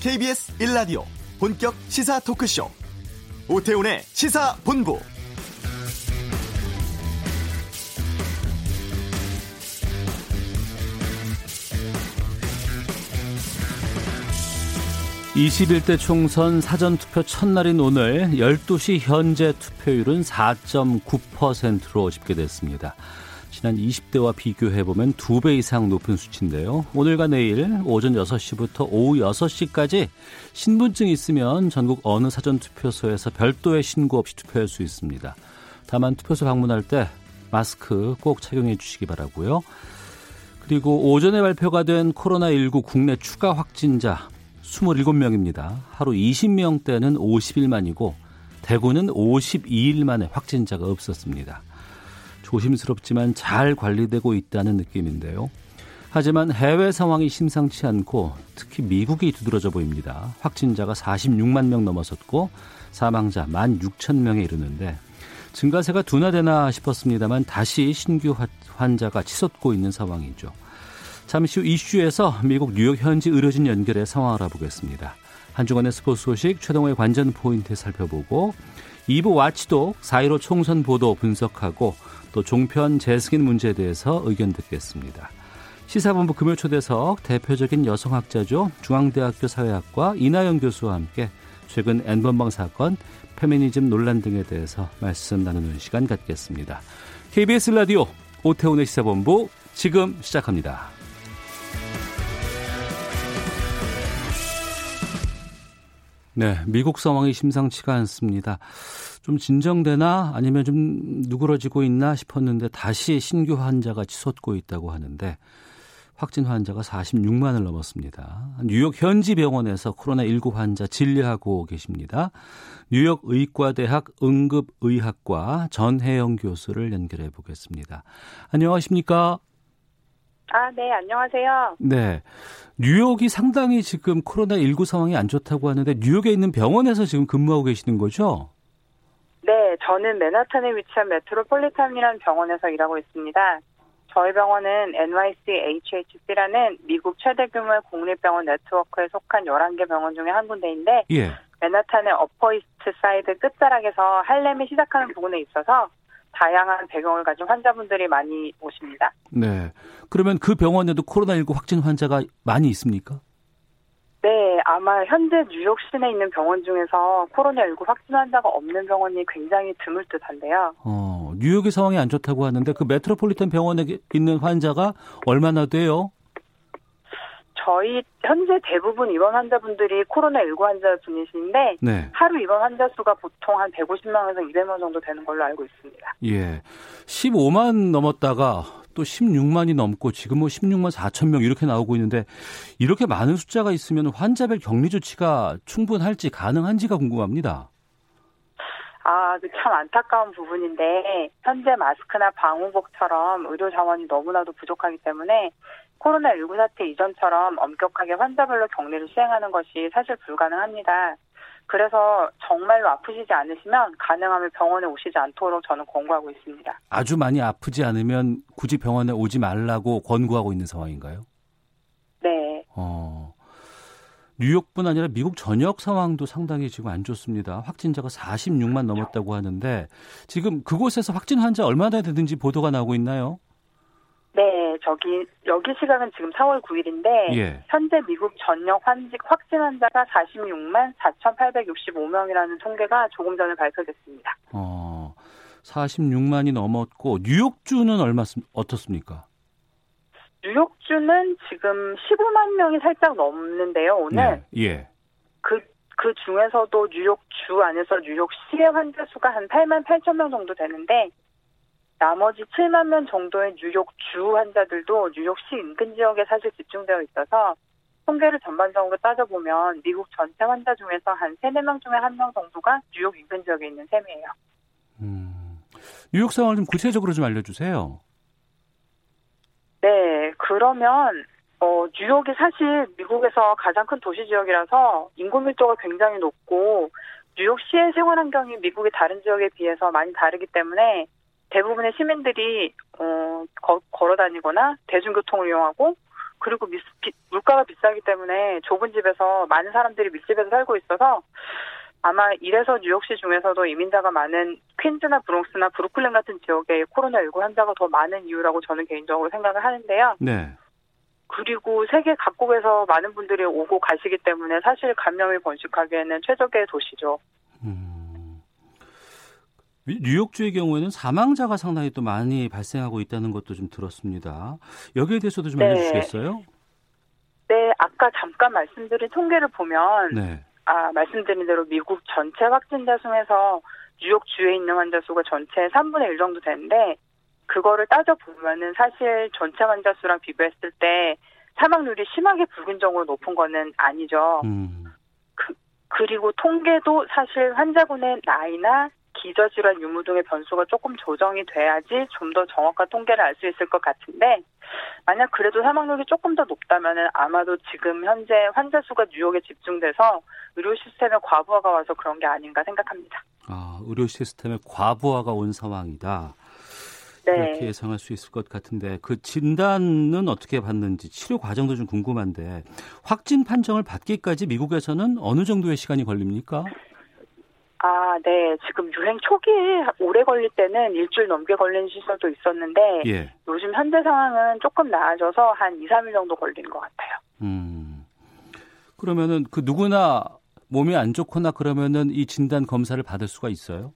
KBS 1라디오 본격 시사 토크쇼 오태훈의 시사본부 (21대) 총선 사전투표 첫날인 오늘 (12시) 현재 투표율은 (4.9%로) 집계됐습니다. 지난 20대와 비교해보면 2배 이상 높은 수치인데요. 오늘과 내일 오전 6시부터 오후 6시까지 신분증 있으면 전국 어느 사전투표소에서 별도의 신고 없이 투표할 수 있습니다. 다만 투표소 방문할 때 마스크 꼭 착용해 주시기 바라고요. 그리고 오전에 발표가 된 코로나19 국내 추가 확진자 27명입니다. 하루 20명대는 50일 만이고 대구는 52일 만에 확진자가 없었습니다. 조심스럽지만 잘 관리되고 있다는 느낌인데요. 하지만 해외 상황이 심상치 않고 특히 미국이 두드러져 보입니다. 확진자가 46만 명 넘어섰고 사망자 1만 6천 명에 이르는데 증가세가 둔화되나 싶었습니다만 다시 신규 환자가 치솟고 있는 상황이죠. 잠시 후 이슈에서 미국 뉴욕 현지 의료진 연결해 상황 알아보겠습니다. 한주간의 스포츠 소식 최동호의 관전 포인트 살펴보고 2부 와치도 4.15 총선 보도 분석하고 또 종편 재승인 문제에 대해서 의견 듣겠습니다. 시사본부 금요 초대석 대표적인 여성학자죠. 중앙대학교 사회학과 이나영 교수와 함께 최근 N번방 사건, 페미니즘 논란 등에 대해서 말씀 나누는 시간 갖겠습니다. KBS 라디오 오태훈의 시사본부 지금 시작합니다. 네, 미국 상황이 심상치가 않습니다. 좀 진정되나 아니면 좀 누그러지고 있나 싶었는데 다시 신규 환자가 치솟고 있다고 하는데 확진 환자가 46만을 넘었습니다. 뉴욕 현지 병원에서 코로나19 환자 진료하고 계십니다. 뉴욕 의과대학 응급의학과 전혜영 교수를 연결해 보겠습니다. 안녕하십니까? 아, 네, 안녕하세요. 네. 뉴욕이 상당히 지금 코로나19 상황이 안 좋다고 하는데 뉴욕에 있는 병원에서 지금 근무하고 계시는 거죠? 네, 저는 맨하탄에 위치한 메트로폴리탄이라는 병원에서 일하고 있습니다. 저희 병원은 NYCHHC라는 미국 최대 규모의 공립병원 네트워크에 속한 11개 병원 중에 한 군데인데 예. 맨하탄의 어퍼이스트 사이드 끝자락에서 할렘이 시작하는 부근에 있어서 다양한 배경을 가진 환자분들이 많이 오십니다. 네. 그러면 그 병원에도 코로나19 확진 환자가 많이 있습니까? 네, 아마 현재 뉴욕 시내 있는 병원 중에서 코로나19 확진 환자가 없는 병원이 굉장히 드물 듯한데요. 어, 뉴욕의 상황이 안 좋다고 하는데 그 메트로폴리탄 병원에 있는 환자가 얼마나 돼요? 저희 현재 대부분 입원 환자분들이 코로나19 환자분이신데 네. 하루 입원 환자 수가 보통 한 150명에서 200명 정도 되는 걸로 알고 있습니다. 예. 15만 넘었다가 또 16만이 넘고 지금 뭐 16만 4천 명 이렇게 나오고 있는데 이렇게 많은 숫자가 있으면 환자별 격리 조치가 충분할지 가능한지가 궁금합니다. 아, 그참 안타까운 부분인데 현재 마스크나 방호복처럼 의료 자원이 너무나도 부족하기 때문에 코로나19 사태 이전처럼 엄격하게 환자별로 격리를 시행하는 것이 사실 불가능합니다. 그래서 정말로 아프시지 않으시면 가능하면 병원에 오시지 않도록 저는 권고하고 있습니다. 아주 많이 아프지 않으면 굳이 병원에 오지 말라고 권고하고 있는 상황인가요? 네. 어. 뉴욕뿐 아니라 미국 전역 상황도 상당히 지금 안 좋습니다. 확진자가 46만 넘었다고 하는데 지금 그곳에서 확진 환자 얼마나 되는지 보도가 나오고 있나요? 네, 저기 여기 시각은 지금 4월 9일인데 예. 현재 미국 전역 환직 확진 환자가 46만 4,865명이라는 통계가 조금 전에 발표됐습니다. 어, 46만이 넘었고 뉴욕주는 얼마 어떻습니까? 뉴욕주는 지금 15만 명이 살짝 넘는데요. 오늘 네, 예. 그, 그 중에서도 뉴욕주 안에서 뉴욕시의 환자 수가 한 8만 8천 명 정도 되는데 나머지 7만 명 정도의 뉴욕 주 환자들도 뉴욕시 인근 지역에 사실 집중되어 있어서 통계를 전반적으로 따져보면 미국 전체 환자 중에서 한 3, 4명 중에 한 명 정도가 뉴욕 인근 지역에 있는 셈이에요. 음, 뉴욕 상황을 좀 구체적으로 좀 알려주세요. 네, 그러면 어, 뉴욕이 사실 미국에서 가장 큰 도시 지역이라서 인구 밀도가 굉장히 높고 뉴욕시의 생활 환경이 미국의 다른 지역에 비해서 많이 다르기 때문에 대부분의 시민들이 어, 거, 걸어 다니거나 대중교통을 이용하고 그리고 미, 비, 물가가 비싸기 때문에 좁은 집에서 많은 사람들이 밀집해서 살고 있어서 아마 이래서 뉴욕시 중에서도 이민자가 많은 퀸즈나 브롱스나 브루클린 같은 지역에 코로나19 환자가 더 많은 이유라고 저는 개인적으로 생각을 하는데요. 네. 그리고 세계 각국에서 많은 분들이 오고 가시기 때문에 사실 감염이 번식하기에는 최적의 도시죠. 음. 뉴욕주의 경우에는 사망자가 상당히 또 많이 발생하고 있다는 것도 좀 들었습니다. 여기에 대해서도 좀 네. 알려주시겠어요? 네, 아까 잠깐 말씀드린 통계를 보면 네. 아, 말씀드린 대로 미국 전체 확진자 중에서 뉴욕 주에 있는 환자 수가 전체 3분의 1 정도 되는데 그거를 따져 보면은 사실 전체 환자 수랑 비교했을 때 사망률이 심하게 불균형으로 높은 거는 아니죠. 음. 그, 그리고 통계도 사실 환자군의 나이나 기저질환 유무 등의 변수가 조금 조정이 돼야지 좀 더 정확한 통계를 알 수 있을 것 같은데 만약 그래도 사망률이 조금 더 높다면은 아마도 지금 현재 환자 수가 뉴욕에 집중돼서 의료 시스템의 과부하가 와서 그런 게 아닌가 생각합니다. 아, 의료 시스템의 과부하가 온 상황이다. 네. 그렇게 예상할 수 있을 것 같은데 그 진단은 어떻게 받는지 치료 과정도 좀 궁금한데 확진 판정을 받기까지 미국에서는 어느 정도의 시간이 걸립니까? 아, 네. 지금 유행 초기에 오래 걸릴 때는 일주일 넘게 걸리는 시설도 있었는데 예. 요즘 현재 상황은 조금 나아져서 한 2, 3일 정도 걸리는 것 같아요. 음. 그러면은 그 누구나 몸이 안 좋거나 그러면은 이 진단 검사를 받을 수가 있어요?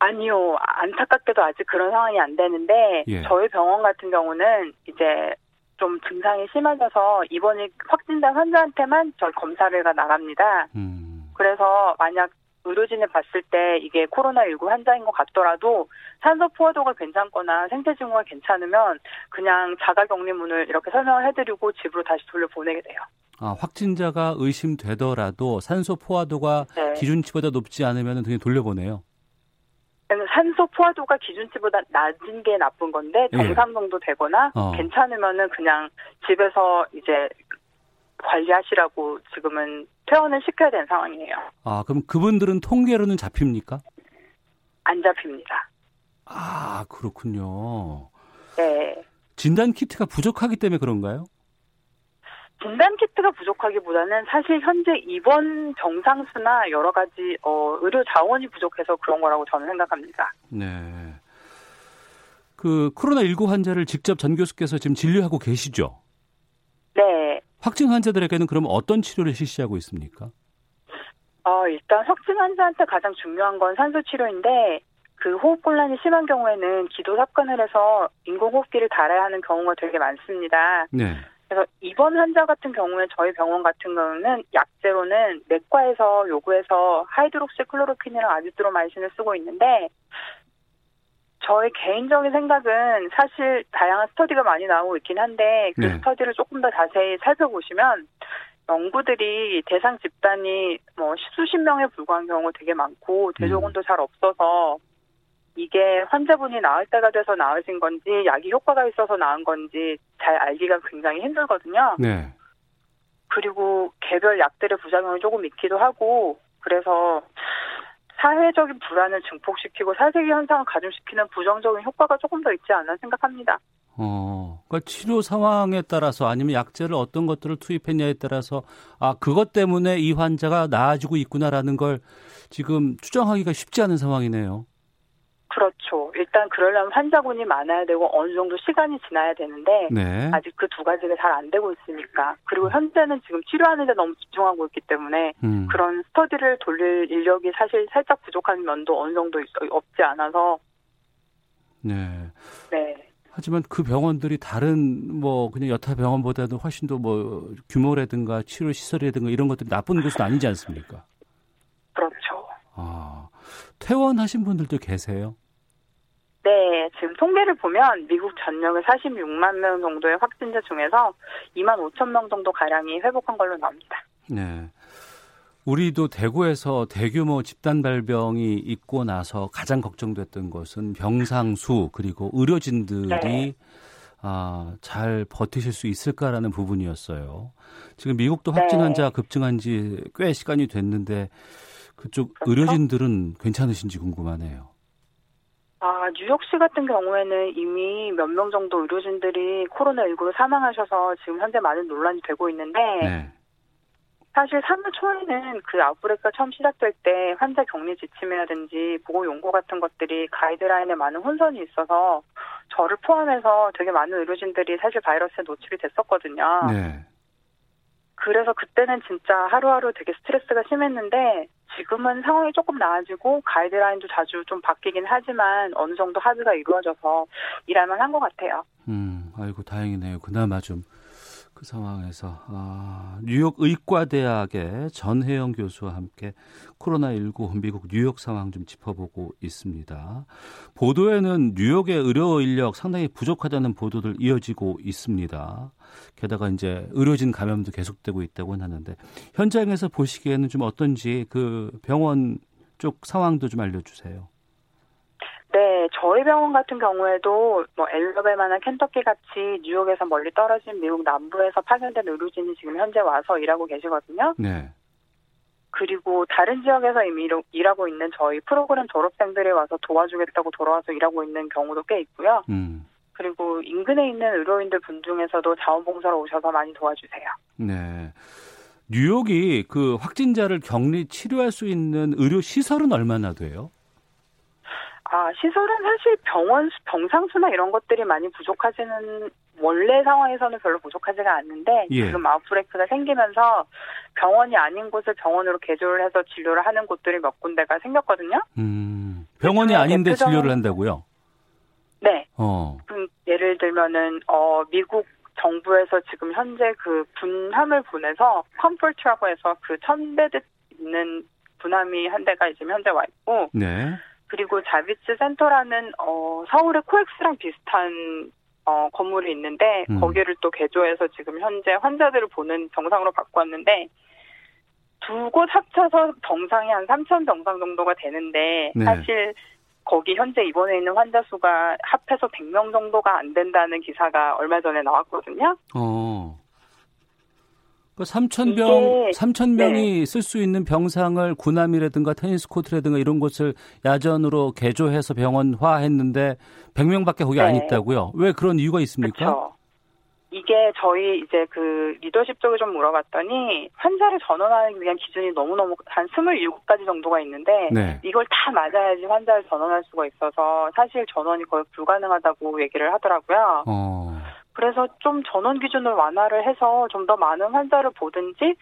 아니요. 안타깝게도 아직 그런 상황이 안 되는데 예. 저희 병원 같은 경우는 이제 좀 증상이 심해져서 입원이 확진된 환자한테만 저희 검사를 가 나갑니다. 음. 그래서 만약 의료진을 봤을 때 이게 코로나19 환자인 것 같더라도 산소 포화도가 괜찮거나 생체 증후가 괜찮으면 그냥 자가 격리문을 이렇게 설명을 해드리고 집으로 다시 돌려보내게 돼요. 아, 확진자가 의심되더라도 산소 포화도가 네. 기준치보다 높지 않으면 그냥 돌려보내요. 산소 포화도가 기준치보다 낮은 게 나쁜 건데 예. 정상 정도 되거나 어. 괜찮으면은 그냥 집에서 이제 관리하시라고 지금은 퇴원을 시켜야 되는 상황이에요. 아, 그럼 그분들은 통계로는 잡힙니까? 안 잡힙니다. 아, 그렇군요. 네. 진단 키트가 부족하기 때문에 그런가요? 진단 키트가 부족하기보다는 사실 현재 입원 정상수나 여러 가지 어, 의료 자원이 부족해서 그런 거라고 저는 생각합니다. 네. 그 코로나 19 환자를 직접 전 교수께서 지금 진료하고 계시죠? 네. 확진 환자들에게는 그럼 어떤 치료를 실시하고 있습니까? 어, 일단 확진 환자한테 가장 중요한 건 산소 치료인데 그 호흡곤란이 심한 경우에는 기도 삽관을 해서 인공호흡기를 달아야 하는 경우가 되게 많습니다. 네. 그래서 입원 환자 같은 경우에 저희 병원 같은 경우는 약제로는 내과에서 요구해서 하이드록시 클로로퀸이랑 아지트로마이신을 쓰고 있는데 저의 개인적인 생각은 사실 다양한 스터디가 많이 나오고 있긴 한데 그 네. 스터디를 조금 더 자세히 살펴보시면 연구들이 대상 집단이 뭐 수십 명에 불과한 경우 되게 많고 대조군도 음. 잘 없어서 이게 환자분이 나을 때가 돼서 나으신 건지 약이 효과가 있어서 나은 건지 잘 알기가 굉장히 힘들거든요. 네. 그리고 개별 약들의 부작용이 조금 있기도 하고 그래서 사회적인 불안을 증폭시키고 사회적 현상을 가중시키는 부정적인 효과가 조금 더 있지 않나 생각합니다. 어, 그러니까 치료 상황에 따라서 아니면 약제를 어떤 것들을 투입했냐에 따라서 아 그것 때문에 이 환자가 나아지고 있구나라는 걸 지금 추정하기가 쉽지 않은 상황이네요. 그렇죠. 일단 그러려면 환자군이 많아야 되고 어느 정도 시간이 지나야 되는데 네. 아직 그 두 가지가 잘 안 되고 있으니까 그리고 현재는 지금 치료하는 데 너무 집중하고 있기 때문에 음. 그런 스터디를 돌릴 인력이 사실 살짝 부족한 면도 어느 정도 없지 않아서 네. 네. 하지만 그 병원들이 다른 뭐 그냥 여타 병원보다도 훨씬 더 뭐 규모라든가 치료 시설이라든가 이런 것들이 나쁜 것은 아니지 않습니까? 그렇죠. 아, 퇴원하신 분들도 계세요? 네, 지금 통계를 보면 미국 전역의 46만 명 정도의 확진자 중에서 2만 5천 명 정도 가량이 회복한 걸로 나옵니다. 네. 우리도 대구에서 대규모 집단 발병이 있고 나서 가장 걱정됐던 것은 병상 수 그리고 의료진들이 네. 아, 잘 버티실 수 있을까라는 부분이었어요. 지금 미국도 확진 네. 환자 급증한 지 꽤 시간이 됐는데 그쪽 그렇죠? 의료진들은 괜찮으신지 궁금하네요. 아, 뉴욕시 같은 경우에는 이미 몇 명 정도 의료진들이 코로나19로 사망하셔서 지금 현재 많은 논란이 되고 있는데, 네. 사실 3월 초에는 그 아웃브레이크가 처음 시작될 때 환자 격리 지침이라든지 보고 용고 같은 것들이 가이드라인에 많은 혼선이 있어서 저를 포함해서 되게 많은 의료진들이 사실 바이러스에 노출이 됐었거든요. 네. 그래서 그때는 진짜 하루하루 되게 스트레스가 심했는데 지금은 상황이 조금 나아지고 가이드라인도 자주 좀 바뀌긴 하지만 어느 정도 합의가 이루어져서 일할만 한 것 같아요. 음, 아이고 다행이네요. 그나마 좀 그 상황에서 아, 뉴욕 의과대학의 전혜영 교수와 함께 코로나19 미국 뉴욕 상황 좀 짚어보고 있습니다. 보도에는 뉴욕의 의료 인력 상당히 부족하다는 보도들 이어지고 있습니다. 게다가 이제 의료진 감염도 계속되고 있다고 하는데 현장에서 보시기에는 좀 어떤지 그 병원 쪽 상황도 좀 알려주세요. 네, 저희 병원 같은 경우에도 뭐 엘러베마나 켄터키 같이 뉴욕에서 멀리 떨어진 미국 남부에서 파견된 의료진이 지금 현재 와서 일하고 계시거든요. 네. 그리고 다른 지역에서 이미 일하고 있는 저희 프로그램 졸업생들이 와서 도와주겠다고 돌아와서 일하고 있는 경우도 꽤 있고요. 음. 그리고 인근에 있는 의료인들 분 중에서도 자원봉사로 오셔서 많이 도와주세요. 네. 뉴욕이 그 확진자를 격리 치료할 수 있는 의료 시설은 얼마나 돼요? 아, 시설은 사실 병원, 병상수나 이런 것들이 많이 부족하지는, 원래 상황에서는 별로 부족하지가 않는데, 예. 지금 아웃브레이크가 생기면서 병원이 아닌 곳을 병원으로 개조를 해서 진료를 하는 곳들이 몇 군데가 생겼거든요? 음, 병원이 네, 아닌데 대표적인- 진료를 한다고요? 네. 어, 그 예를 들면은, 어, 미국 정부에서 지금 현재 그 군함을 보내서 컴포트라고 해서 그 천베드 있는 군함이 한 대가 지금 현재 와 있고, 네. 그리고 자비츠 센터라는 어 서울의 코엑스랑 비슷한 어 건물이 있는데 음. 거기를 또 개조해서 지금 현재 환자들을 보는 병상으로 바꿨는데 두 곳 합쳐서 병상이 한 3천 병상 정도가 되는데 네. 사실 거기 현재 입원해 있는 환자 수가 합해서 100명 정도가 안 된다는 기사가 얼마 전에 나왔거든요. 어. 그 3천 이게- 병, 3천 네. 명이 쓸수 있는 병상을 군함이라든가 테니스 코트라든가 이런 곳을 야전으로 개조해서 병원화했는데 100명밖에 거기 안 네. 있다고요? 왜 그런 이유가 있습니까? 그렇죠. 이게 저희 이제 그 리더십 쪽에 좀 물어봤더니 환자를 전원하기 위한 기준이 너무너무 한 27가지 정도가 있는데 네. 이걸 다 맞아야지 환자를 전원할 수가 있어서 사실 전원이 거의 불가능하다고 얘기를 하더라고요. 어. 그래서 좀 전원 기준을 완화를 해서 좀 더 많은 환자를 보든지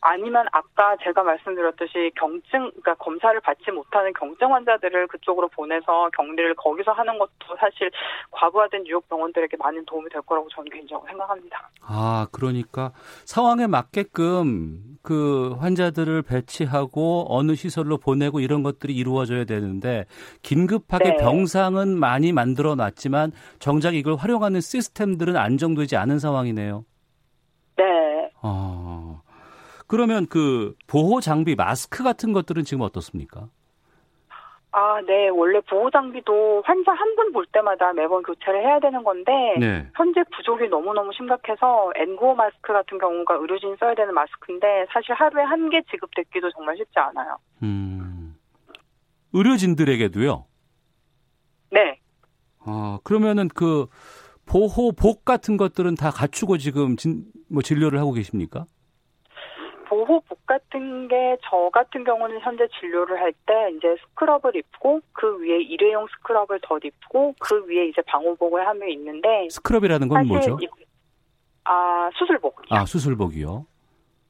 아니면 아까 제가 말씀드렸듯이 경증, 그러니까 검사를 받지 못하는 경증 환자들을 그쪽으로 보내서 격리를 거기서 하는 것도 사실 과부하된 뉴욕 병원들에게 많은 도움이 될 거라고 저는 개인적으로 생각합니다. 아, 그러니까 상황에 맞게끔 그 환자들을 배치하고 어느 시설로 보내고 이런 것들이 이루어져야 되는데 긴급하게 네. 병상은 많이 만들어 놨지만 정작 이걸 활용하는 시스템들은 안정되지 않은 상황이네요. 네. 어. 그러면 그 보호 장비 마스크 같은 것들은 지금 어떻습니까? 아, 네. 원래 보호 장비도 환자 한 분 볼 때마다 매번 교체를 해야 되는 건데 네. 현재 부족이 너무너무 심각해서 N95 마스크 같은 경우가 의료진이 써야 되는 마스크인데 사실 하루에 한 개 지급됐기도 정말 쉽지 않아요. 음. 의료진들에게도요. 네. 어, 그러면은 그 보호복 같은 것들은 다 갖추고 지금 진, 뭐 진료를 하고 계십니까? 보호복 같은 게 저 같은 경우는 현재 진료를 할 때 이제 스크럽을 입고 그 위에 일회용 스크럽을 더 입고 그 위에 이제 방호복을 하며 있는데 스크럽이라는 건 뭐죠? 이- 아 수술복이요. 아, 수술복이요.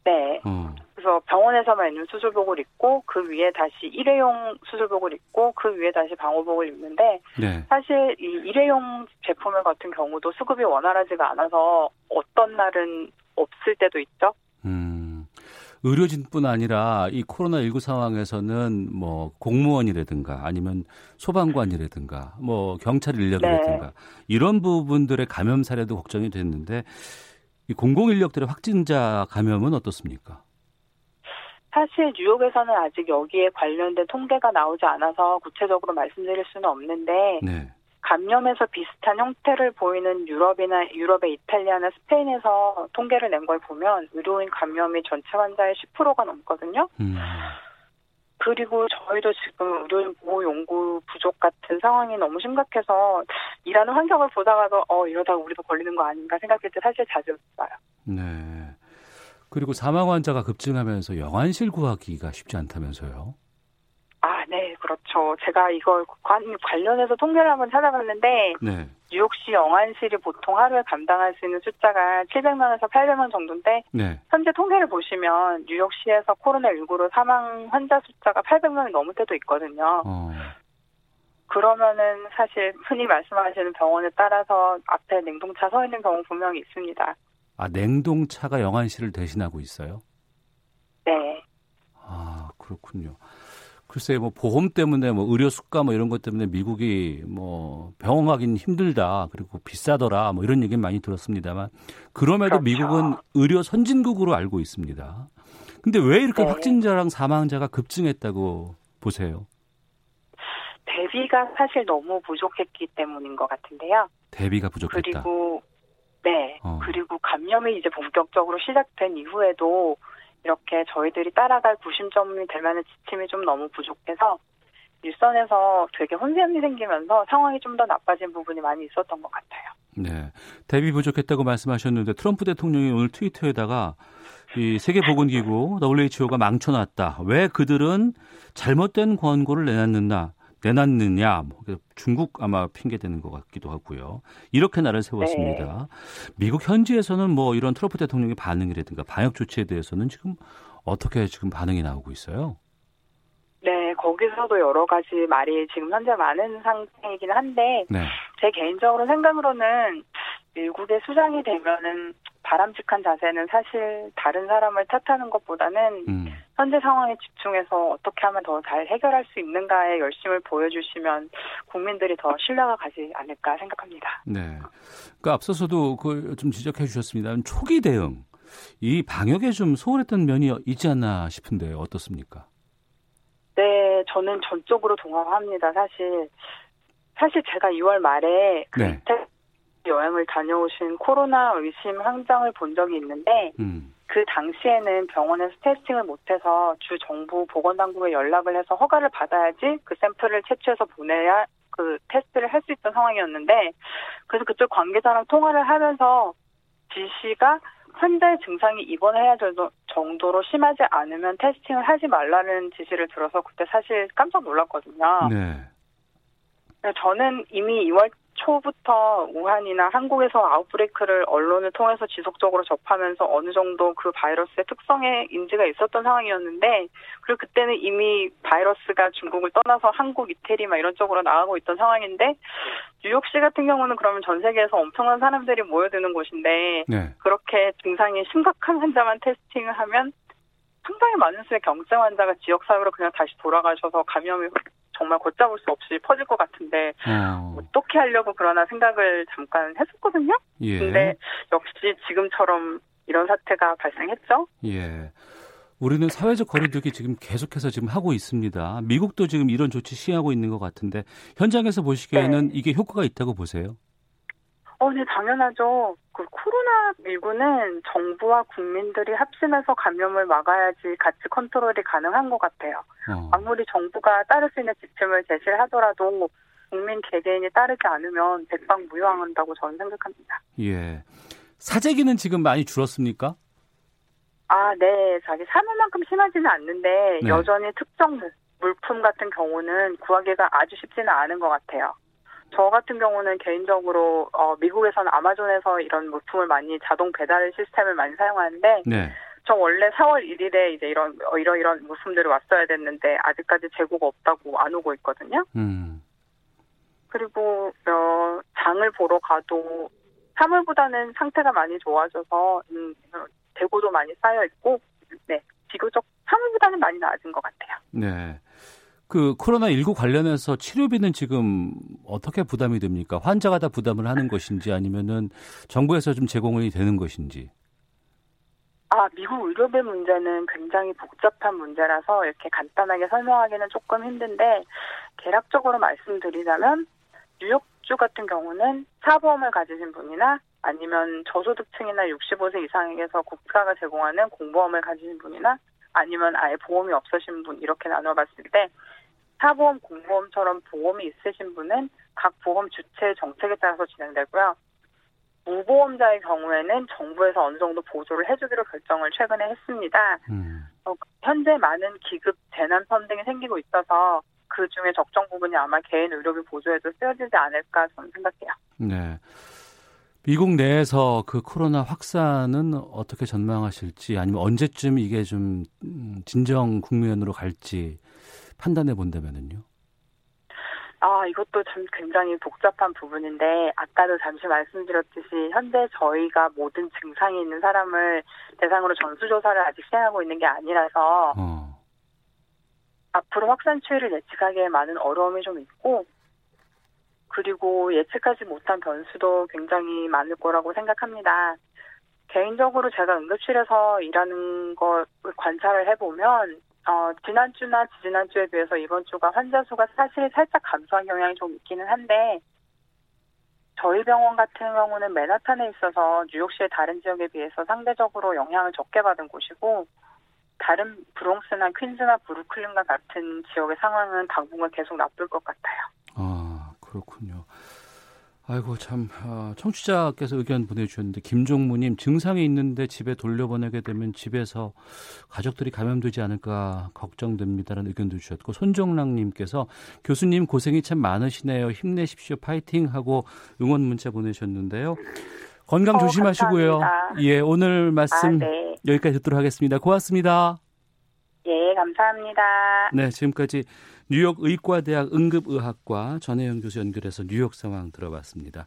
네. 어. 그래서 병원에서만 입는 수술복을 입고 그 위에 다시 일회용 수술복을 입고 그 위에 다시 방호복을 입는데 네. 사실 이 일회용 제품을 같은 경우도 수급이 원활하지가 않아서 어떤 날은 없을 때도 있죠. 음. 의료진뿐 아니라 이 코로나19 상황에서는 뭐 공무원이라든가 아니면 소방관이라든가 뭐 경찰 인력이라든가 네. 이런 부분들의 감염 사례도 걱정이 됐는데 이 공공 인력들의 확진자 감염은 어떻습니까? 사실 뉴욕에서는 아직 여기에 관련된 통계가 나오지 않아서 구체적으로 말씀드릴 수는 없는데 네. 감염에서 비슷한 형태를 보이는 유럽이나 유럽의 이탈리아나 스페인에서 통계를 낸 걸 보면 의료인 감염이 전체 환자의 10%가 넘거든요. 음. 그리고 저희도 지금 의료인 보호 연구 부족 같은 상황이 너무 심각해서 일하는 환경을 보다가도 어 이러다 우리도 걸리는 거 아닌가 생각할 때 사실 자주 있어요. 네. 그리고 사망 환자가 급증하면서 영안실 구하기가 쉽지 않다면서요? 그렇죠. 제가 이걸 관, 관련해서 통계를 한번 찾아봤는데 네. 뉴욕시 영안실이 보통 하루에 감당할 수 있는 숫자가 700만에서 800만 정도인데 네. 현재 통계를 보시면 뉴욕시에서 코로나19로 사망 환자 숫자가 800명이 넘을 때도 있거든요. 어. 그러면은 사실 흔히 말씀하시는 병원에 따라서 앞에 냉동차 서 있는 경우 분명히 있습니다. 아, 냉동차가 영안실을 대신하고 있어요? 네. 아, 그렇군요. 글쎄, 뭐, 보험 때문에, 뭐, 의료 수가 뭐 이런 것 때문에 미국이 뭐, 병원 가긴 힘들다. 그리고 비싸더라. 뭐 이런 얘기는 많이 들었습니다만. 그럼에도 그렇죠. 미국은 의료 선진국으로 알고 있습니다. 근데 왜 이렇게 네. 확진자랑 사망자가 급증했다고 보세요? 대비가 사실 너무 부족했기 때문인 것 같은데요. 대비가 부족했다. 그리고 네. 어. 그리고 감염이 이제 본격적으로 시작된 이후에도 이렇게 저희들이 따라갈 구심점이 될 만한 지침이 좀 너무 부족해서 일선에서 되게 혼선이 생기면서 상황이 좀 더 나빠진 부분이 많이 있었던 것 같아요. 네. 대비 부족했다고 말씀하셨는데 트럼프 대통령이 오늘 트위터에다가 이 세계보건기구 WHO가 망쳐놨다. 왜 그들은 잘못된 권고를 내놨느냐? 내놨느냐? 뭐 중국 아마 핑계대는 것 같기도 하고요. 이렇게 날을 세웠습니다. 미국 현지에서는 뭐 이런 트럼프 대통령의 반응이라든가 방역 조치에 대해서는 지금 어떻게 지금 반응이 나오고 있어요? 네, 거기서도 여러 가지 말이 지금 현재 많은 상태이긴 한데 네. 제 개인적으로 생각으로는 미국의 수장이 되면은 바람직한 자세는 사실 다른 사람을 탓하는 것보다는 음. 현재 상황에 집중해서 어떻게 하면 더 잘 해결할 수 있는가에 열심을 보여주시면 국민들이 더 신뢰가 가지 않을까 생각합니다. 네. 그 앞서서도 그걸 좀 지적해 주셨습니다. 초기 대응. 이 방역에 좀 소홀했던 면이 있지 않나 싶은데 어떻습니까? 네, 저는 전적으로 동감합니다. 사실 사실 제가 2월 말에 그 네. 이태리 여행을 다녀오신 코로나 의심 환장을 본 적이 있는데 음. 그 당시에는 병원에서 테스팅을 못해서 주 정부 보건당국에 연락을 해서 허가를 받아야지 그 샘플을 채취해서 보내야 그 테스트를 할 수 있던 상황이었는데 그래서 그쪽 관계자랑 통화를 하면서 지시가 현재 증상이 입원해야 될 정도로 심하지 않으면 테스팅을 하지 말라는 지시를 들어서 그때 사실 깜짝 놀랐거든요. 네. 네, 저는 이미 2월 초부터 우한이나 한국에서 아웃브레이크를 언론을 통해서 지속적으로 접하면서 어느 정도 그 바이러스의 특성에 인지가 있었던 상황이었는데 그리고 그때는 이미 바이러스가 중국을 떠나서 한국, 이태리 막 이런 쪽으로 나가고 있던 상황인데 뉴욕시 같은 경우는 그러면 전 세계에서 엄청난 사람들이 모여드는 곳인데 네. 그렇게 증상이 심각한 환자만 테스팅을 하면 상당히 많은 수의 경증 환자가 지역 사회로 그냥 다시 돌아가셔서 감염이 정말 걷잡을 수 없이 퍼질 것 같은데 어. 어떻게 하려고 그러나 생각을 잠깐 했었거든요. 예. 근데 역시 지금처럼 이런 사태가 발생했죠. 예. 우리는 사회적 거리두기 지금 계속해서 지금 하고 있습니다. 미국도 지금 이런 조치 시행하고 있는 것 같은데 현장에서 보시기에는 네. 이게 효과가 있다고 보세요? 어, 네, 당연하죠. 그 코로나19는 정부와 국민들이 합심해서 감염을 막아야지 같이 컨트롤이 가능한 것 같아요. 어. 아무리 정부가 따를 수 있는 지침을 제시를 하더라도 국민 개개인이 따르지 않으면 백방무효한다고 저는 생각합니다. 예. 사재기는 지금 많이 줄었습니까? 아, 네. 자기 사물만큼 심하지는 않는데 네. 여전히 특정 물- 물품 같은 경우는 구하기가 아주 쉽지는 않은 것 같아요. 저 같은 경우는 개인적으로 어, 미국에서는 아마존에서 이런 물품을 많이 자동 배달 시스템을 많이 사용하는데 네. 저 원래 4월 1일에 이제 이런 어, 이런 이런 물품들이 왔어야 됐는데 아직까지 재고가 없다고 안 오고 있거든요. 음. 그리고 어, 장을 보러 가도 3월보다는 상태가 많이 좋아져서 음, 어, 재고도 많이 쌓여 있고 네 비교적 3월보다는 많이 나아진 것 같아요. 네. 그 코로나 19 관련해서 치료비는 지금 어떻게 부담이 됩니까? 환자가 다 부담을 하는 것인지 아니면은 정부에서 좀 제공이 되는 것인지. 아 미국 의료비 문제는 굉장히 복잡한 문제라서 이렇게 간단하게 설명하기는 조금 힘든데 개략적으로 말씀드리자면 뉴욕주 같은 경우는 사보험을 가지신 분이나 아니면 저소득층이나 65세 이상에게서 국가가 제공하는 공보험을 가지신 분이나 아니면 아예 보험이 없으신 분 이렇게 나눠봤을 때 사보험, 공보험처럼 보험이 있으신 분은 각 보험 주체 정책에 따라서 진행되고요. 무보험자의 경우에는 정부에서 어느 정도 보조를 해주기로 결정을 최근에 했습니다. 음. 어, 현재 많은 기급 재난 펀딩이 생기고 있어서 그 중에 적정 부분이 아마 개인 의료비 보조에도 쓰여지지 않을까 저는 생각해요. 네. 미국 내에서 그 코로나 확산은 어떻게 전망하실지 아니면 언제쯤 이게 좀 음, 진정 국면으로 갈지 판단해 본다면은요. 아, 이것도 참 굉장히 복잡한 부분인데, 아까도 잠시 말씀드렸듯이, 현재 저희가 모든 증상이 있는 사람을 대상으로 전수조사를 아직 시행하고 있는 게 아니라서, 어. 앞으로 확산 추이를 예측하기에 많은 어려움이 좀 있고, 그리고 예측하지 못한 변수도 굉장히 많을 거라고 생각합니다. 개인적으로 제가 응급실에서 일하는 걸 관찰을 해보면 어, 지난주나 지지난주에 비해서 이번 주가 환자 수가 사실 살짝 감소한 경향이 좀 있기는 한데 저희 병원 같은 경우는 맨하탄에 있어서 뉴욕시의 다른 지역에 비해서 상대적으로 영향을 적게 받은 곳이고 다른 브롱스나 퀸즈나 브루클린과 같은 지역의 상황은 당분간 계속 나쁠 것 같아요. 아 그렇군요. 아이고 참 아, 청취자께서 의견 보내주셨는데 김종무님 증상이 있는데 집에 돌려보내게 되면 집에서 가족들이 감염되지 않을까 걱정됩니다라는 의견도 주셨고 손종랑님께서 교수님 고생이 참 많으시네요. 힘내십시오. 파이팅 하고 응원 문자 보내셨는데요. 건강 어, 조심하시고요. 감사합니다. 예 오늘 말씀 아, 네. 여기까지 듣도록 하겠습니다. 고맙습니다. 예 감사합니다. 네 지금까지 뉴욕 의과대학 응급의학과 전혜영 교수 연결해서 뉴욕 상황 들어봤습니다.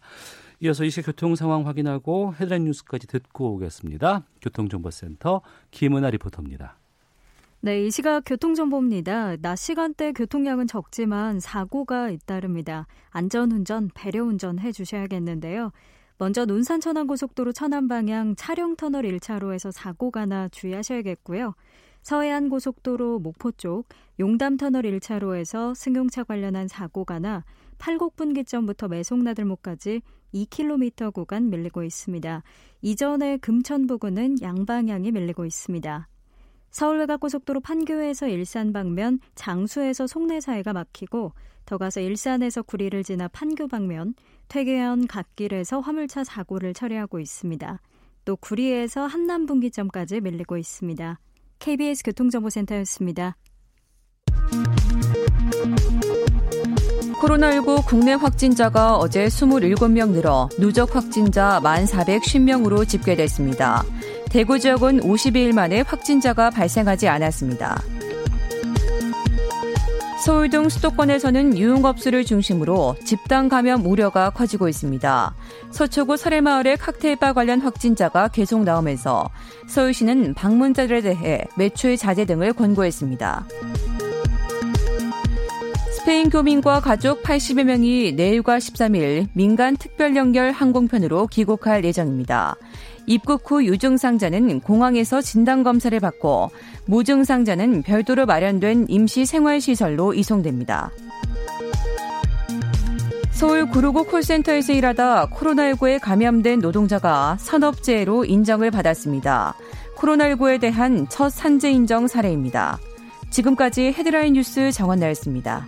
이어서 이시 교통 상황 확인하고 헤드라인 뉴스까지 듣고 오겠습니다. 교통정보센터 김은아 리포터입니다. 네, 이 시각 교통정보입니다. 낮 시간대 교통량은 적지만 사고가 잇따릅니다. 안전운전, 배려운전 해주셔야겠는데요. 먼저 논산 천안고속도로 천안 방향 차량터널 1차로에서 사고가 나 주의하셔야겠고요. 서해안 고속도로 목포 쪽 용담터널 1차로에서 승용차 관련한 사고가 나 팔곡분기점부터 매송나들목까지 2km 구간 밀리고 있습니다. 이전에 금천 부근은 양방향이 밀리고 있습니다. 서울 외곽고속도로 판교에서 일산 방면, 장수에서 송내 사이가 막히고 더 가서 일산에서 구리를 지나 판교 방면, 퇴계현 갓길에서 화물차 사고를 처리하고 있습니다. 또 구리에서 한남 분기점까지 밀리고 있습니다. KBS 교통정보센터였습니다. 코로나19 국내 확진자가 어제 27명 늘어 누적 확진자 1,410명으로 집계됐습니다. 대구 지역은 52일 만에 확진자가 발생하지 않았습니다. 서울 등 수도권에서는 유흥업소를 중심으로 집단 감염 우려가 커지고 있습니다. 서초구 설해마을의 칵테일바 관련 확진자가 계속 나오면서 서울시는 방문자들에 대해 매출 자제 등을 권고했습니다. 스페인 교민과 가족 80여 명이 내일과 13일 민간 특별 연결 항공편으로 귀국할 예정입니다. 입국 후 유증상자는 공항에서 진단검사를 받고 무증상자는 별도로 마련된 임시 생활시설로 이송됩니다. 서울 구로구 콜센터에서 일하다 코로나19에 감염된 노동자가 산업재해로 인정을 받았습니다. 코로나19에 대한 첫 산재 인정 사례입니다. 지금까지 헤드라인 뉴스 정원 나였습니다.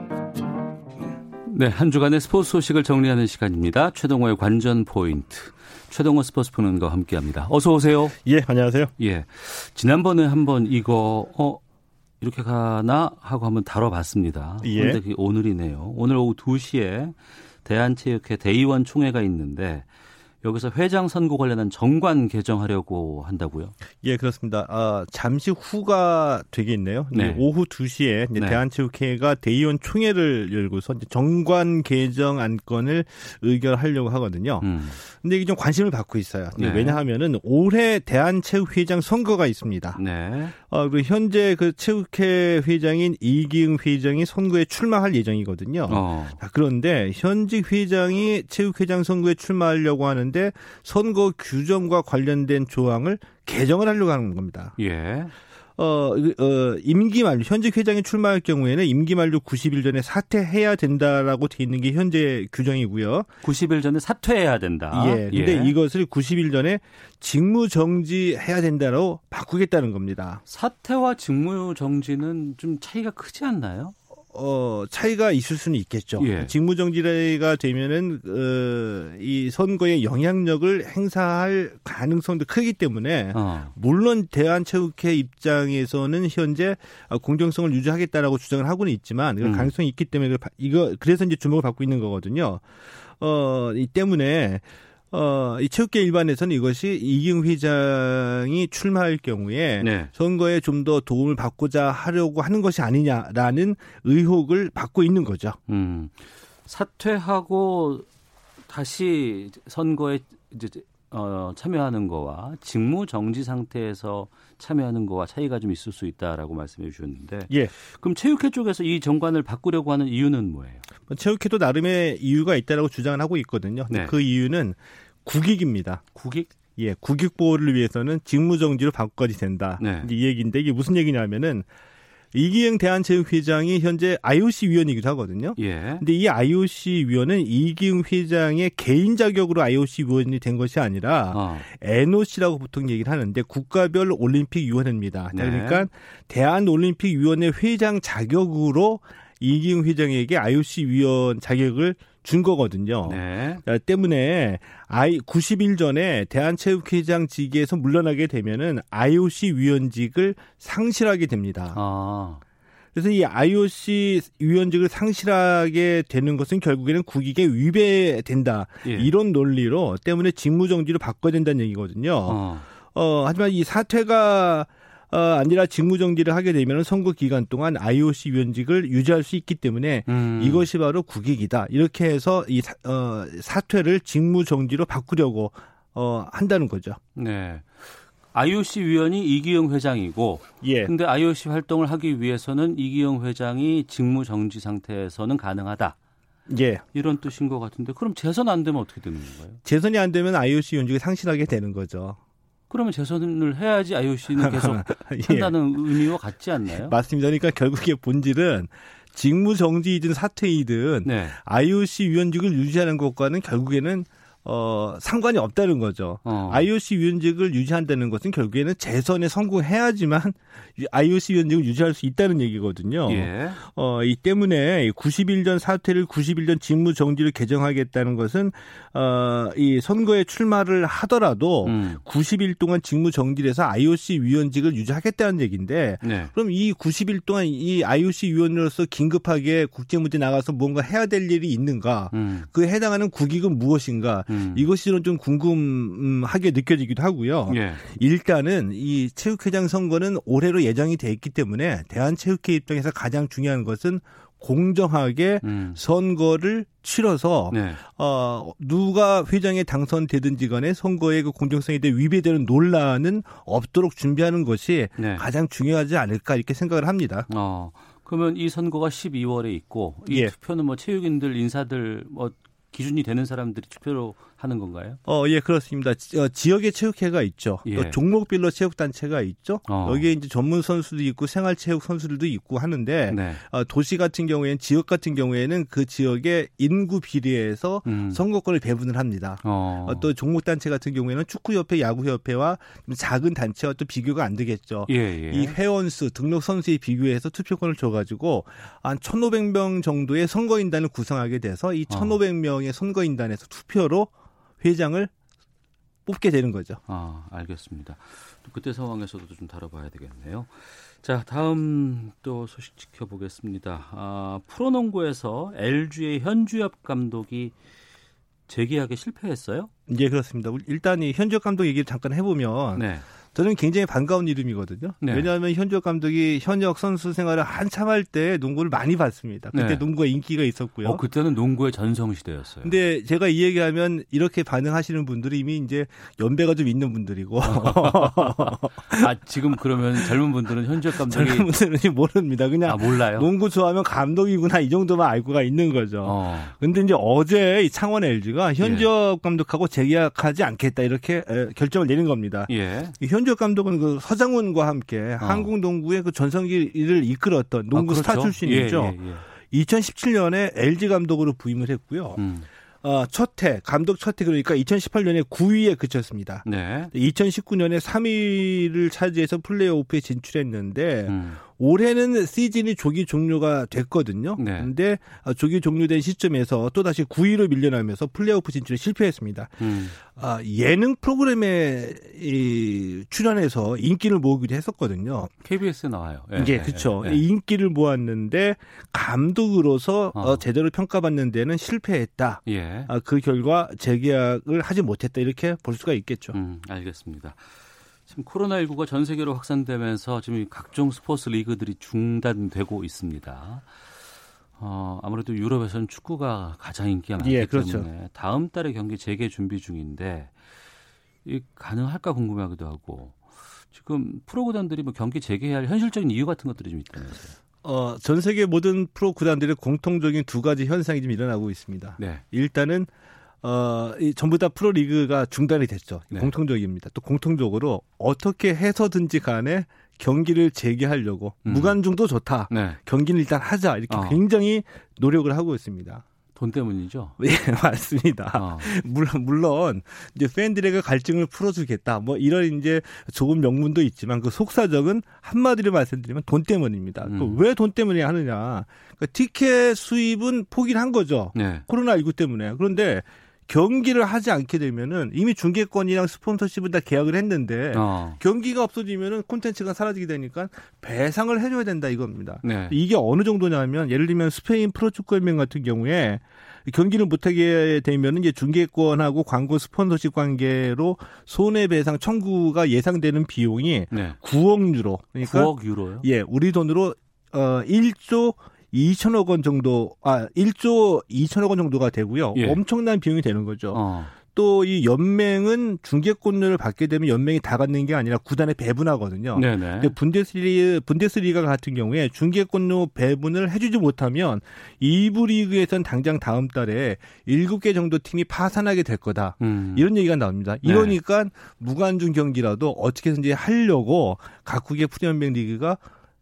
네, 한 주간의 스포츠 소식을 정리하는 시간입니다. 최동호의 관전 포인트. 최동호 스포츠 평론가와 함께합니다. 어서 오세요. 예, 안녕하세요. 예, 지난번에 한번 이거 어 이렇게 가나 하고 한번 다뤄봤습니다. 예. 그런데 오늘이네요. 오늘 오후 2시에 대한체육회 대의원 총회가 있는데 여기서 회장 선거 관련한 정관 개정하려고 한다고요? 예, 그렇습니다. 아, 잠시 후가 되겠네요. 네. 오후 2시에 네. 대한체육회가 대의원 총회를 열고서 정관 개정 안건을 의결하려고 하거든요. 음. 근데 이게 좀 관심을 받고 있어요. 네. 왜냐하면은 올해 대한체육회장 선거가 있습니다. 네. 어, 그리고 현재 그 체육회 회장인 이기흥 회장이 선거에 출마할 예정이거든요. 어. 그런데 현직 회장이 체육회장 선거에 출마하려고 하는데 선거 규정과 관련된 조항을 개정을 하려고 하는 겁니다. 예. 어, 어, 임기 만료, 현직 회장이 출마할 경우에는 임기 만료 90일 전에 사퇴해야 된다라고 돼 있는 게 현재 규정이고요. 90일 전에 사퇴해야 된다. 예. 근데 예. 이것을 90일 전에 직무 정지해야 된다로 바꾸겠다는 겁니다. 사퇴와 직무 정지는 좀 차이가 크지 않나요? 어, 차이가 있을 수는 있겠죠. 예. 직무정지가 되면은, 어, 이 선거에 영향력을 행사할 가능성도 크기 때문에, 어. 물론 대한체육회 입장에서는 현재 공정성을 유지하겠다라고 주장을 하고는 있지만, 음. 가능성이 있기 때문에, 이거, 그래서 이제 주목을 받고 있는 거거든요. 어, 이 때문에, 어, 이 체육계 일반에서는 이것이 이기흥 회장이 출마할 경우에 네. 선거에 좀 더 도움을 받고자 하려고 하는 것이 아니냐라는 의혹을 받고 있는 거죠. 음. 사퇴하고 다시 선거에 이제 어, 참여하는 거와 직무 정지 상태에서 참여하는 거와 차이가 좀 있을 수 있다라고 말씀해 주셨는데, 예. 그럼 체육회 쪽에서 이 정관을 바꾸려고 하는 이유는 뭐예요? 체육회도 나름의 이유가 있다라고 주장을 하고 있거든요. 네. 그 이유는 국익입니다. 국익? 예, 국익 보호를 위해서는 직무 정지로 바꿔야 된다. 네. 이 얘기인데 이게 무슨 얘기냐면은 이기영 대한체육회장이 현재 IOC 위원이기도 하거든요. 예. 근데 이 IOC 위원은 이기영 회장의 개인 자격으로 IOC 위원이 된 것이 아니라 어. NOC라고 보통 얘기를 하는데 국가별 올림픽 위원회입니다. 네. 그러니까 대한올림픽 위원회 회장 자격으로 이기흥 회장에게 IOC 위원 자격을 준 거거든요. 네. 때문에 아이 90일 전에 대한체육회장 직에서 물러나게 되면은 IOC 위원직을 상실하게 됩니다. 아. 그래서 이 IOC 위원직을 상실하게 되는 것은 결국에는 국익에 위배된다. 예. 이런 논리로 때문에 직무정지로 바꿔야 된다는 얘기거든요. 어. 어, 하지만 이 사퇴가 어, 아니라 직무정지를 하게 되면 선거 기간 동안 IOC 위원직을 유지할 수 있기 때문에 음. 이것이 바로 국익이다. 이렇게 해서 이 사, 어, 사퇴를 직무정지로 바꾸려고 어, 한다는 거죠. 네. IOC 위원이 이기영 회장이고, 예. 근데 IOC 활동을 하기 위해서는 이기영 회장이 직무 정지 상태에서는 가능하다. 예. 이런 뜻인 것 같은데, 그럼 재선 안 되면 어떻게 되는 건가요? 재선이 안 되면 IOC 위원직을 상실하게 되는 거죠. 그러면 재선을 해야지 IOC는 계속 예. 한다는 의미와 같지 않나요? 맞습니다. 그러니까 결국에 본질은 직무 정지이든 사퇴이든 네. IOC 위원직을 유지하는 것과는 결국에는 어, 상관이 없다는 거죠. 어. IOC 위원직을 유지한다는 것은 결국에는 재선에 성공해야지만 IOC 위원직을 유지할 수 있다는 얘기거든요. 예. 어, 이 때문에 90일 전 사퇴를 90일 전 직무 정지를 개정하겠다는 것은 어, 이 선거에 출마를 하더라도 음. 90일 동안 직무 정지를 해서 IOC 위원직을 유지하겠다는 얘기인데 네. 그럼 이 90일 동안 이 IOC 위원으로서 긴급하게 국제무대 나가서 뭔가 해야 될 일이 있는가? 음. 그에 해당하는 국익은 무엇인가? 음. 이것이 좀 궁금하게 느껴지기도 하고요. 예. 일단은 이 체육회장 선거는 올해로 예정이 돼 있기 때문에 대한체육회 입장에서 가장 중요한 것은 공정하게 음. 선거를 치러서 네. 어 누가 회장에 당선되든지 간에 선거의 그 공정성에 대해 위배되는 논란은 없도록 준비하는 것이 네. 가장 중요하지 않을까 이렇게 생각을 합니다. 어. 그러면 이 선거가 12월에 있고 이 예. 투표는 뭐 체육인들 인사들 뭐 기준이 되는 사람들이 투표로 하는 건가요? 어, 예, 그렇습니다. 지, 어, 지역의 체육회가 있죠. 예. 또 종목별로 체육단체가 있죠. 어. 여기에 이제 전문 선수도 있고 생활체육 선수들도 있고 하는데 네. 어, 도시 같은 경우에는 지역 같은 경우에는 그 지역의 인구 비례에서 음. 선거권을 배분을 합니다. 어. 어또 종목단체 같은 경우에는 축구협회, 야구협회와 작은 단체와 또 비교가 안 되겠죠. 예, 예. 이 회원수, 등록 선수에 비교해서 투표권을 줘가지고 한 1,500명 정도의 선거인단을 구성하게 돼서 이 1,500명의 어. 선거인단에서 투표로 회장을 뽑게 되는 거죠. 아, 알겠습니다. 또 그때 상황에서도 좀 다뤄봐야 되겠네요. 자, 다음 또 소식 지켜보겠습니다. 아, 프로농구에서 LG의 현주엽 감독이 재계약에 실패했어요? 예, 그렇습니다. 일단 이 현지혁 감독 얘기를 잠깐 해보면 네. 저는 굉장히 반가운 이름이거든요. 네. 왜냐하면 현지혁 감독이 현역 선수 생활을 한참 할 때 농구를 많이 봤습니다. 그때 네. 농구가 인기가 있었고요. 어, 그때는 농구의 전성 시대였어요. 근데 제가 이 얘기하면 이렇게 반응하시는 분들이 이미 이제 연배가 좀 있는 분들이고. 아 지금 그러면 젊은 분들은 현지혁 감독이 젊은 분들은 모릅니다. 그냥 아, 몰라요. 농구 좋아하면 감독이구나 이 정도만 알고가 있는 거죠. 어. 근데 이제 어제 이 창원 LG가 현지혁 예. 감독하고 재계약하지 않겠다 이렇게 결정을 내린 겁니다. 예. 현 지혁 감독은 그 서장훈과 함께 어. 한국 농구의 그 전성기를 이끌었던 농구 아, 그렇죠? 스타 출신이죠. 예, 예, 예. 2017년에 LG 감독으로 부임을 했고요. 음. 어, 첫해 감독 첫해 그러니까 2018년에 9위에 그쳤습니다. 네. 2019년에 3위를 차지해서 플레이오프에 진출했는데 음. 올해는 시즌이 조기 종료가 됐거든요. 네. 근데 아, 조기 종료된 시점에서 또 다시 9위로 밀려나면서 플레이오프 진출에 실패했습니다. 음. 아, 예능 프로그램에 이, 출연해서 인기를 모으기도 했었거든요. KBS에 나와요. 예, 예 그렇죠. 예. 인기를 모았는데 감독으로서 어. 어, 제대로 평가받는 데는 실패했다. 예. 아, 그 결과 재계약을 하지 못했다 이렇게 볼 수가 있겠죠. 음, 알겠습니다. 지금 코로나19가 전 세계로 확산되면서 지금 각종 스포츠 리그들이 중단되고 있습니다. 어, 아무래도 유럽에서는 축구가 가장 인기가 많기 예, 그렇죠. 때문에 다음 달에 경기 재개 준비 중인데 이 가능할까 궁금하기도 하고 지금 프로 구단들이 뭐 경기 재개할 현실적인 이유 같은 것들이 좀 있다면서요. 어, 전 세계 모든 프로 구단들의 공통적인 두 가지 현상이 좀 일어나고 있습니다. 네. 일단은 어, 이 전부 다 프로리그가 중단이 됐죠. 네. 공통적입니다. 또 공통적으로 어떻게 해서든지 간에 경기를 재개하려고 음. 무관중도 좋다. 네. 경기는 일단 하자. 이렇게 어. 굉장히 노력을 하고 있습니다. 돈 때문이죠? 예, 맞습니다. 어. 물론, 물론, 이제 팬들에게 갈증을 풀어주겠다. 뭐 이런 이제 좋은 명분도 있지만 그 속사적은 한마디로 말씀드리면 돈 때문입니다. 음. 왜돈 때문에 하느냐. 그러니까 티켓 수입은 포기를 한 거죠. 네. 코로나19 때문에. 그런데 경기를 하지 않게 되면은 이미 중계권이랑 스폰서십은 다 계약을 했는데 어. 경기가 없어지면은 콘텐츠가 사라지게 되니까 배상을 해줘야 된다 이겁니다. 네. 이게 어느 정도냐면 예를 들면 스페인 프로축구연맹 같은 경우에 경기를 못하게 되면 이제 중계권하고 광고 스폰서십 관계로 손해배상 청구가 예상되는 비용이 네. 9억 유로. 그러니까 9억 유로요? 예, 우리 돈으로 어 1조 2천억 원 정도, 아, 1조 2천억 원 정도가 되고요. 예. 엄청난 비용이 되는 거죠. 어. 또이 연맹은 중계권료를 받게 되면 연맹이 다 갖는 게 아니라 구단에 배분하거든요. 네네. 근데 분데스리 분데스리가 같은 경우에 중계권료 배분을 해주지 못하면 2부 리그에선 당장 다음 달에 7개 정도 팀이 파산하게 될 거다. 음. 이런 얘기가 나옵니다. 네. 이러니까 네. 무관중 경기라도 어떻게든지 하려고 각국의 프로연맹 리그가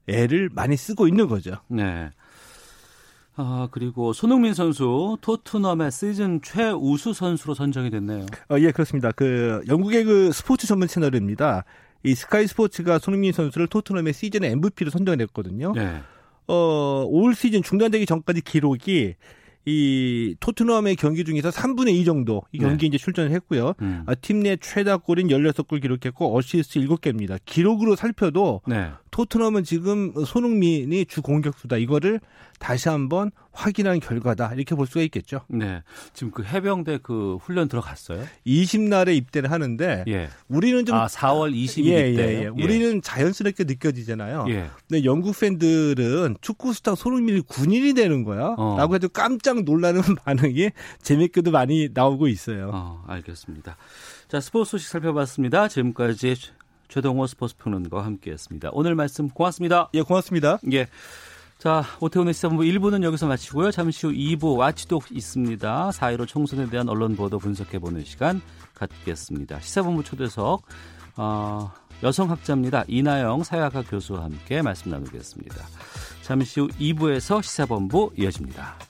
애를 많이 쓰고 있는 거죠. 네. 아, 그리고 손흥민 선수 토트넘의 시즌 최우수 선수로 선정이 됐네요. 어, 예, 그렇습니다. 그 영국의 그 스포츠 전문 채널입니다. 이 스카이 스포츠가 손흥민 선수를 토트넘의 시즌 MVP로 선정했거든요. 네. 어, 올 시즌 중단되기 전까지 기록이 이 토트넘의 경기 중에서 3분의 2 정도 이 경기 네. 이제 출전을 했고요. 음. 아, 팀 내 최다 골인 16골 기록했고 어시스트 7개입니다. 기록으로 살펴도 네. 토트넘은 지금 손흥민이 주 공격수다. 이거를 다시 한번 확인한 결과다. 이렇게 볼 수가 있겠죠. 네. 지금 그 해병대 그 훈련 들어갔어요? 20일날에 입대를 하는데 예. 우리는 좀 아, 4월 20일 예, 예, 예. 예. 우리는 자연스럽게 느껴지잖아요. 예. 근데 영국 팬들은 축구 스타 손흥민이 군인이 되는 거야. 어. 라고 해도 깜짝 놀라는 반응이 재밌게도 많이 나오고 있어요. 어, 알겠습니다. 자, 스포츠 소식 살펴봤습니다. 지금까지 최동호 스포츠 평론가와 함께했습니다. 오늘 말씀 고맙습니다. 예, 고맙습니다. 예. 자, 오태훈의 시사본부 1부는 여기서 마치고요. 잠시 후 2부 와치독 있습니다. 4.15 총선에 대한 언론 보도 분석해보는 시간 갖겠습니다. 시사본부 초대석 어, 여성학자입니다. 이나영 사회학과 교수와 함께 말씀 나누겠습니다. 잠시 후 2부에서 시사본부 이어집니다.